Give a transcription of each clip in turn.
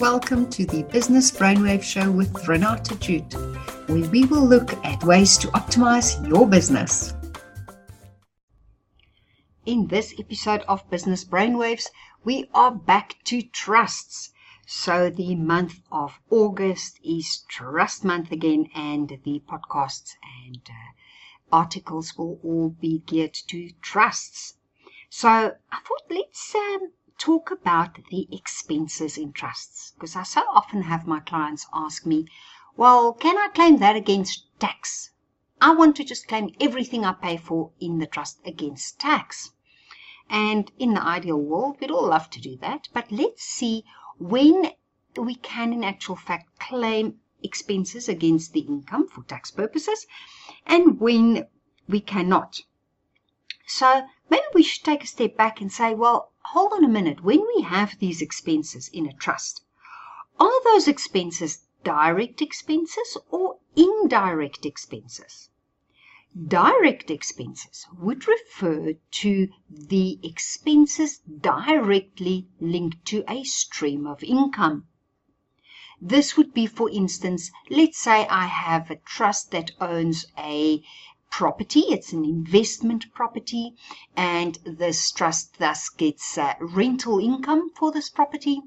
welcome to the Business Brainwave Show with Renata Jute, where we will look at ways to optimize your business. In this episode of Business Brainwaves, we are back to trusts. So, the month of August is Trust Month again, and the podcasts and uh, articles will all be geared to trusts. So, I thought let's um, talk about the expenses in trusts because I so often have my clients ask me, well, can I claim that against tax? I want to just claim everything I pay for in the trust against tax. And in the ideal world, we'd all love to do that. But let's see when we can, in actual fact, claim expenses against the income for tax purposes and when we cannot. So maybe we should take a step back and say, well, hold on a minute. When we have these expenses in a trust, are those expenses direct expenses or indirect expenses? Direct expenses would refer to the expenses directly linked to a stream of income. This would be, for instance, let's say I have a trust that owns a property. It's an investment property, and this trust thus gets uh, rental income for this property.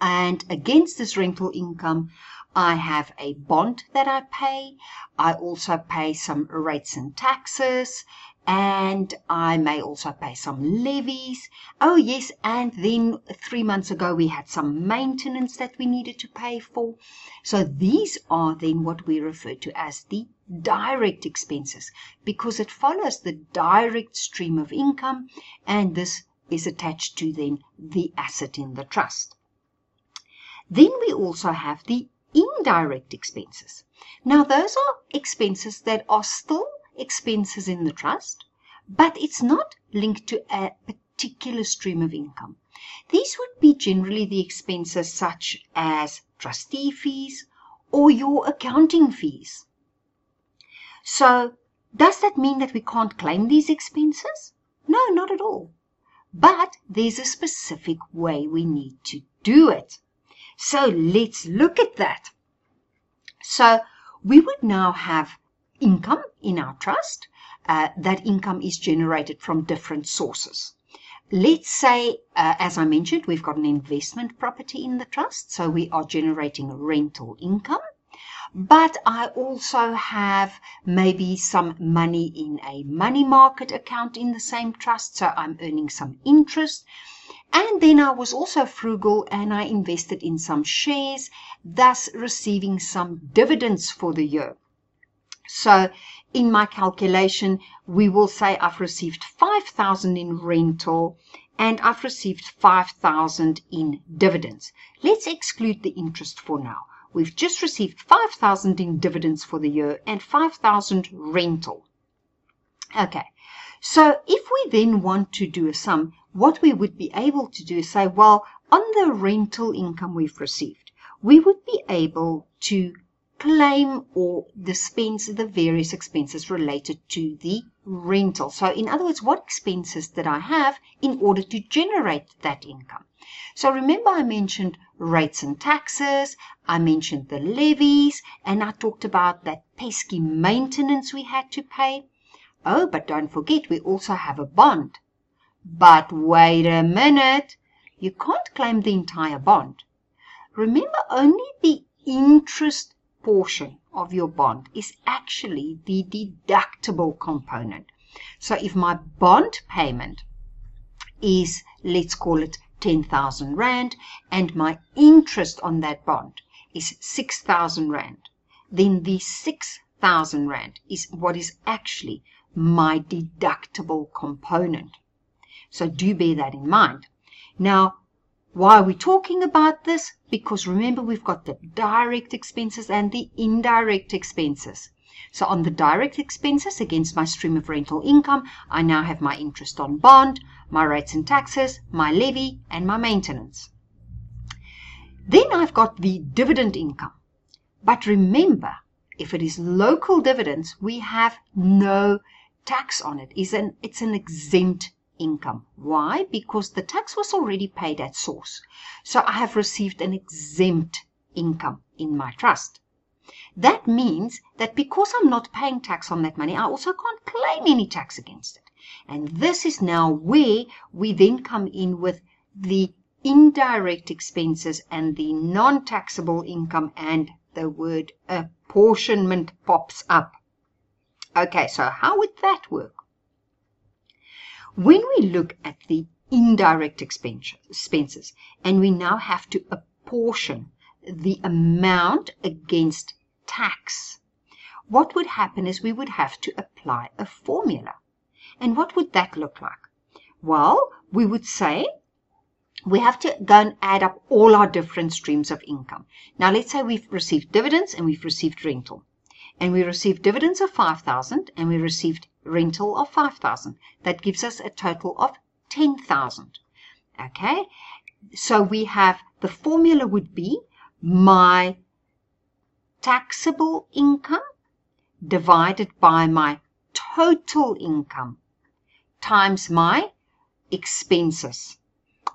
And against this rental income, I have a bond that I pay. I also pay some rates and taxes and I may also pay some levies. Oh, yes, and then three months ago we had some maintenance that we needed to pay for. So these are then what we refer to as the direct expenses because it follows the direct stream of income and this is attached to then the asset in the trust. Then we also have the indirect expenses. Now, those are expenses that are still expenses in the trust, but it's not linked to a particular stream of income. These would be generally the expenses such as trustee fees or your accounting fees. So, does that mean that we can't claim these expenses? No, not at all. But there's a specific way we need to do it. So let's look at that. So we would now have income in our trust. Uh, that income is generated from different sources. Let's say, uh, as I mentioned, we've got an investment property in the trust, so we are generating rental income. But I also have maybe some money in a money market account in the same trust, so I'm earning some interest. And then I was also frugal and I invested in some shares, thus receiving some dividends for the year. So in my calculation, we will say I've received 5,000 in rental and I've received 5,000 in dividends. Let's exclude the interest for now. We've just received 5,000 in dividends for the year and 5,000 rental. Okay. So if we then want to do a sum, what we would be able to do is say, well, on the rental income we've received, we would be able to claim or dispense the various expenses related to the rental. So in other words, what expenses did I have in order to generate that income? So remember I mentioned rates and taxes, I mentioned the levies, and I talked about that pesky maintenance we had to pay. Oh, but don't forget we also have a bond. But wait a minute, you can't claim the entire bond. Remember only the interest portion of your bond is actually the deductible component. So if my bond payment is, let's call it 10,000 Rand, and my interest on that bond is 6,000 Rand, then the 6,000 Rand is what is actually my deductible component. So do bear that in mind. Now, why are we talking about this? Because remember, we've got the direct expenses and the indirect expenses. So on the direct expenses against my stream of rental income, I now have my interest on bond, my rates and taxes, my levy, and my maintenance. Then I've got the dividend income. But remember, if it is local dividends, we have no tax on it. It's an, it's an exempt income. Why? Because the tax was already paid at source. So I have received an exempt income in my trust. That means that because I'm not paying tax on that money, I also can't claim any tax against it. And this is now where we then come in with the indirect expenses and the non taxable income, and the word apportionment pops up. Okay, so how would that work? When we look at the indirect expenses and we now have to apportion the amount against tax, what would happen is we would have to apply a formula. And what would that look like? Well, we would say we have to go and add up all our different streams of income. Now, let's say we've received dividends and we've received rental. And we received dividends of 5,000 and we received rental of 5,000. That gives us a total of 10,000. Okay? So we have the formula would be my taxable income divided by my total income times my expenses.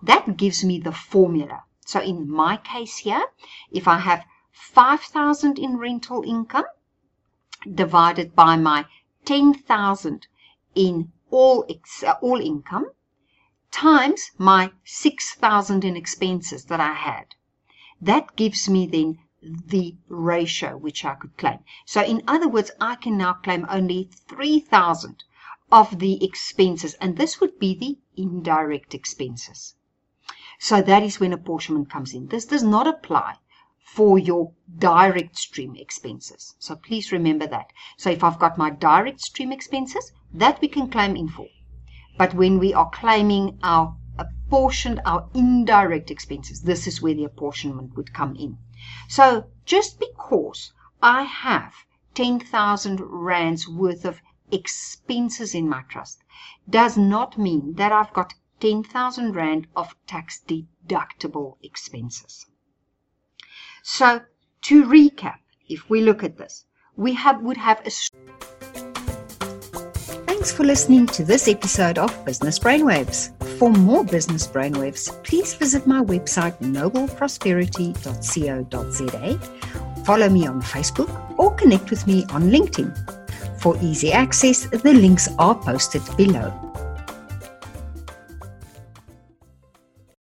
That gives me the formula. So in my case here, if I have 5,000 in rental income divided by my 10,000 in all, uh, all income times my 6,000 in expenses that I had. That gives me then the ratio which I could claim. So in other words, I can now claim only 3,000 of the expenses, and this would be the indirect expenses. So that is when apportionment comes in. This does not apply for your direct stream expenses. So please remember that. So if I've got my direct stream expenses, that we can claim in full. But when we are claiming our apportioned, our indirect expenses, this is where the apportionment would come in. So just because I have 10,000 rands worth of expenses in my trust does not mean that I've got 10,000 rand of tax deductible expenses. So to recap, if we look at this, we have would have a Thanks for listening to this episode of Business Brainwaves. For more business brainwaves, please visit my website nobleprosperity.co.za, follow me on Facebook, or connect with me on LinkedIn. For easy access, the links are posted below.